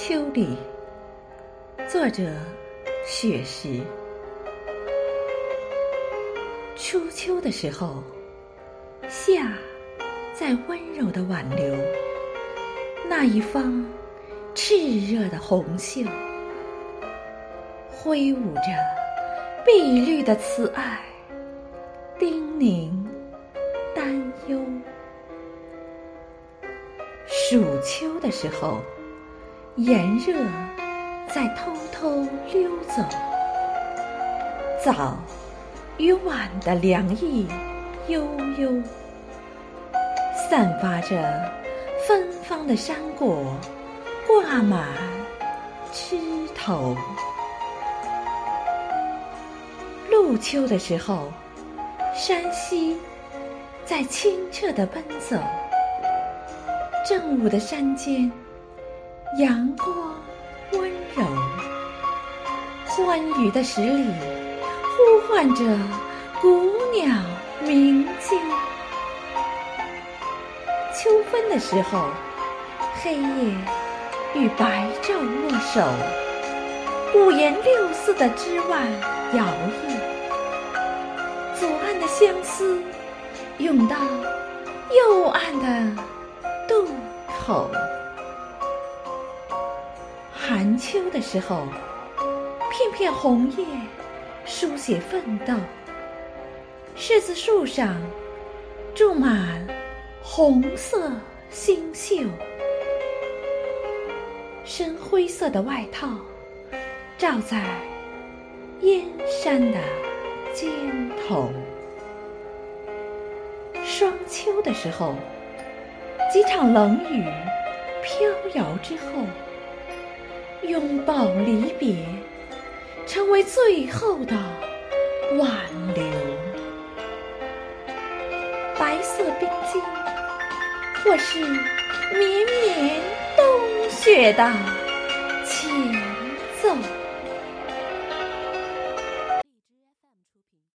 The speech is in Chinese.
秋里，作者雪石。初秋的时候，夏在温柔的挽留那一方炽热的红袖，挥舞着碧绿的慈爱，叮咛担忧。暑秋的时候。炎热在偷偷溜走，早与晚的凉意悠悠，散发着芬芳的山果挂满枝头。入秋的时候，山溪在清澈的奔走，正午的山间。阳光温柔，欢愉的十里呼唤着古鸟鸣啾。秋分的时候，黑夜与白昼握手，五颜六色的枝蔓摇曳，左岸的相思涌到右岸的渡口。寒秋的时候，片片红叶书写奋斗。柿子树上种满红色星宿，深灰色的外套罩在燕山的肩头。霜秋的时候，几场冷雨飘摇之后。拥抱离别，成为最后的挽留。白色冰晶，或是绵绵冬雪的且。